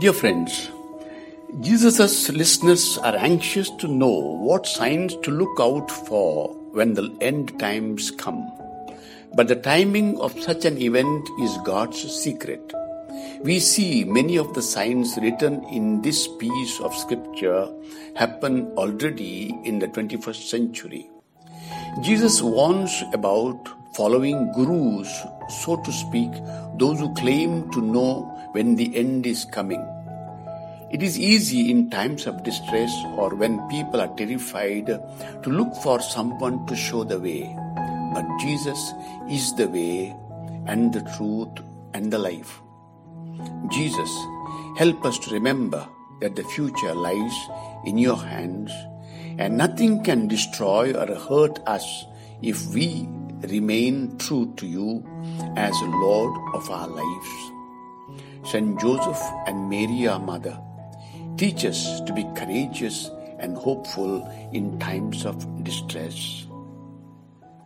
Dear friends, Jesus' listeners are anxious to know what signs to look out for when the end times come. But the timing of such an event is God's secret. We see many of the signs written in this piece of scripture happen already in the 21st century. Jesus warns about following gurus, so to speak, those who claim to know when the end is coming. It is easy in times of distress or when people are terrified to look for someone to show the way. But Jesus is the way and the truth and the life. Jesus, help us to remember that the future lies in your hands and nothing can destroy or hurt us if we remain true to you as Lord of our lives. Saint Joseph and Mary, our mother, teach us to be courageous and hopeful in times of distress.